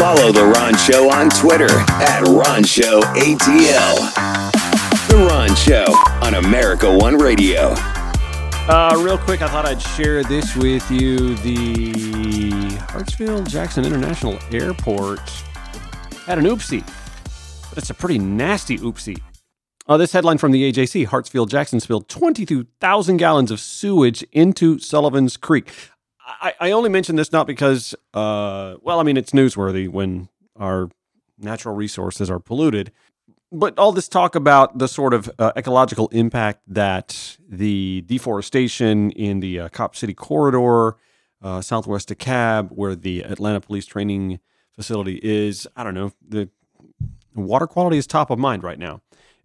Follow The Ron Show on Twitter at Ron Show ATL. The Ron Show on America One Radio. Uh, real quick, I thought I'd share this with you. The Hartsfield Jackson International Airport had an oopsie, but it's a pretty nasty oopsie. Uh, this headline from the AJC Hartsfield Jackson spilled 22,000 gallons of sewage into Sullivan's Creek. I, I only mention this not because, uh, well, I mean, it's newsworthy when our natural resources are polluted. But all this talk about the sort of uh, ecological impact that the deforestation in the uh, Cop City corridor, uh, southwest DeKalb, where the Atlanta Police Training Facility is, I don't know, the water quality is top of mind right now.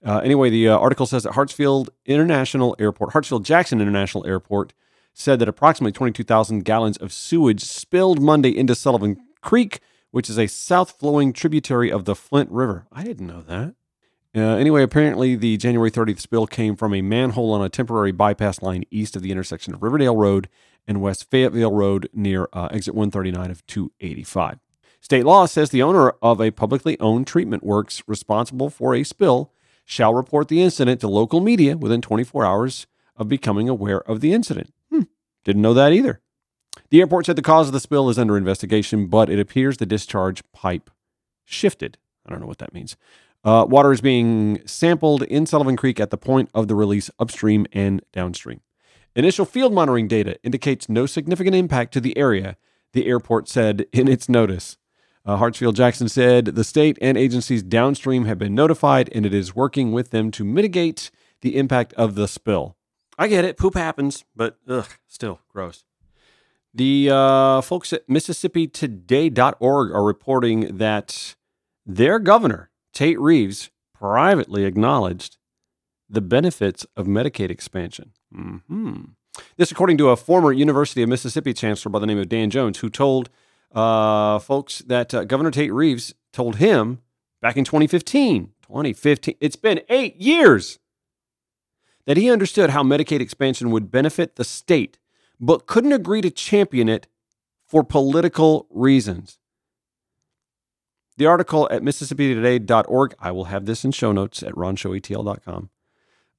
Uh, anyway, the uh, article says that Hartsfield International Airport, Hartsfield Jackson International Airport, said that approximately 22,000 gallons of sewage spilled Monday into Sullivan Creek, which is a south flowing tributary of the Flint River. I didn't know that. Uh, anyway, apparently the January 30th spill came from a manhole on a temporary bypass line east of the intersection of Riverdale Road and West Fayetteville Road near uh, exit 139 of 285. State law says the owner of a publicly owned treatment works responsible for a spill shall report the incident to local media within 24 hours of becoming aware of the incident. Didn't know that either. The airport said the cause of the spill is under investigation, but it appears the discharge pipe shifted. I don't know what that means. Uh, water is being sampled in Sullivan Creek at the point of the release upstream and downstream. Initial field monitoring data indicates no significant impact to the area, the airport said in its notice. Uh, Hartsfield Jackson said the state and agencies downstream have been notified and it is working with them to mitigate the impact of the spill. I get it, poop happens, but ugh, still gross. The uh, folks at MississippiToday.org are reporting that their governor, Tate Reeves, privately acknowledged the benefits of Medicaid expansion. Mm-hmm. This, according to a former University of Mississippi chancellor by the name of Dan Jones, who told uh, folks that uh, Governor Tate Reeves told him back in 2015. 2015. It's been eight years that he understood how Medicaid expansion would benefit the state, but couldn't agree to champion it for political reasons. The article at MississippiToday.org, I will have this in show notes at ronshowatl.com,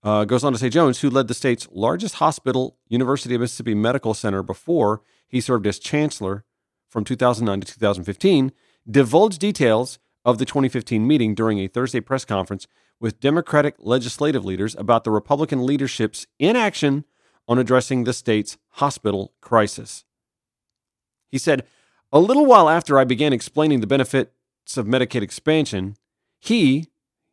uh, goes on to say Jones, who led the state's largest hospital, University of Mississippi Medical Center, before he served as chancellor from 2009 to 2015, divulged details of the 2015 meeting during a Thursday press conference with Democratic legislative leaders about the Republican leadership's inaction on addressing the state's hospital crisis. He said, A little while after I began explaining the benefits of Medicaid expansion, he,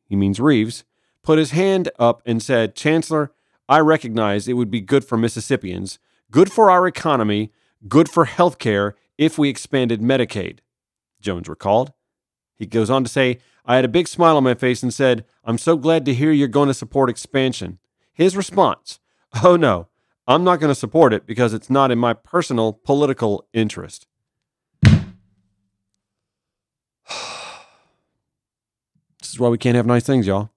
he means Reeves, put his hand up and said, Chancellor, I recognize it would be good for Mississippians, good for our economy, good for health care if we expanded Medicaid, Jones recalled. He goes on to say, I had a big smile on my face and said, I'm so glad to hear you're going to support expansion. His response, Oh no, I'm not going to support it because it's not in my personal political interest. this is why we can't have nice things, y'all.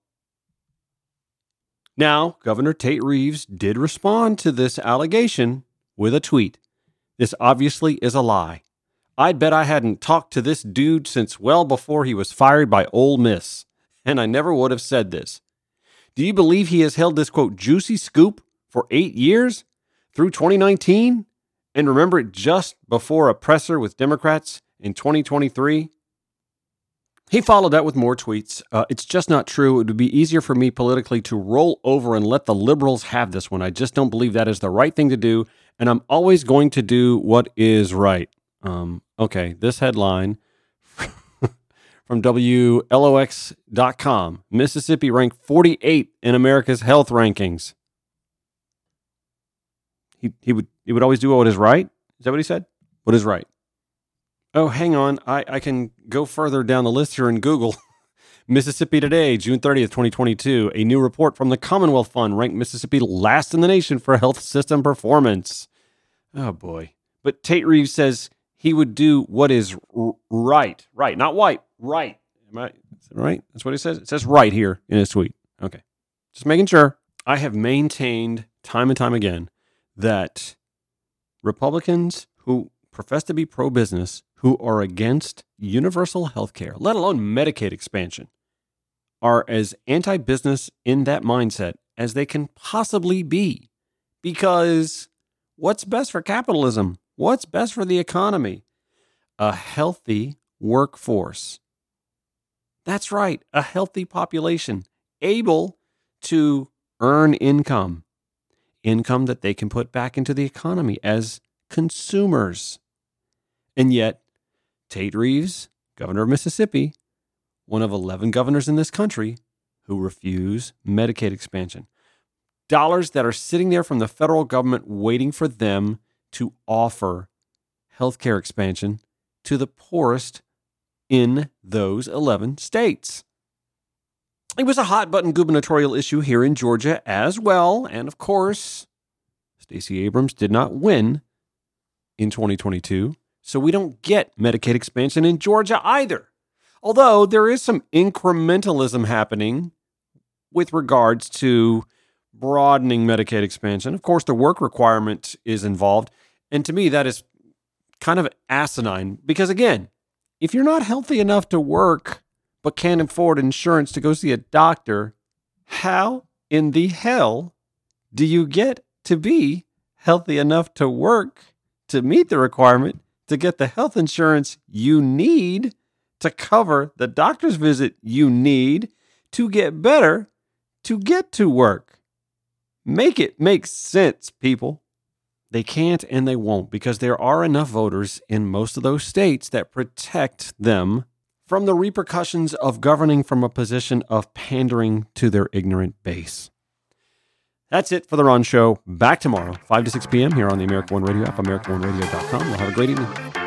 Now, Governor Tate Reeves did respond to this allegation with a tweet. This obviously is a lie. I'd bet I hadn't talked to this dude since well before he was fired by Ole Miss, and I never would have said this. Do you believe he has held this quote juicy scoop for eight years through 2019? And remember it just before a presser with Democrats in 2023? He followed that with more tweets. Uh, it's just not true. It would be easier for me politically to roll over and let the liberals have this one. I just don't believe that is the right thing to do. And I'm always going to do what is right. Um, okay, this headline from WLOX.com Mississippi ranked 48 in America's health rankings. He, he, would, he would always do what is right? Is that what he said? What is right? Oh, hang on. I, I can go further down the list here in Google. Mississippi Today, June 30th, 2022. A new report from the Commonwealth Fund ranked Mississippi last in the nation for health system performance. Oh, boy. But Tate Reeves says he would do what is right. Right. Not white. Right. Am I right? That's what he says. It says right here in his tweet. Okay. Just making sure. I have maintained time and time again that Republicans who profess to be pro business who are against universal health care, let alone Medicaid expansion, are as anti business in that mindset as they can possibly be. Because what's best for capitalism? What's best for the economy? A healthy workforce. That's right, a healthy population able to earn income, income that they can put back into the economy as consumers. And yet, Tate Reeves, governor of Mississippi, one of 11 governors in this country who refuse Medicaid expansion. Dollars that are sitting there from the federal government waiting for them to offer healthcare expansion to the poorest in those 11 states. It was a hot button gubernatorial issue here in Georgia as well. And of course, Stacey Abrams did not win in 2022. So we don't get Medicaid expansion in Georgia either. Although there is some incrementalism happening with regards to broadening Medicaid expansion. Of course, the work requirement is involved. And to me, that is kind of asinine because, again, if you're not healthy enough to work but can't afford insurance to go see a doctor, how in the hell do you get to be healthy enough to work to meet the requirement to get the health insurance you need to cover the doctor's visit you need to get better to get to work? Make it make sense, people. They can't and they won't because there are enough voters in most of those states that protect them from the repercussions of governing from a position of pandering to their ignorant base. That's it for the Ron Show. Back tomorrow, 5 to 6 p.m. here on the American One Radio app, AmericanOneRadio.com. We'll have a great evening.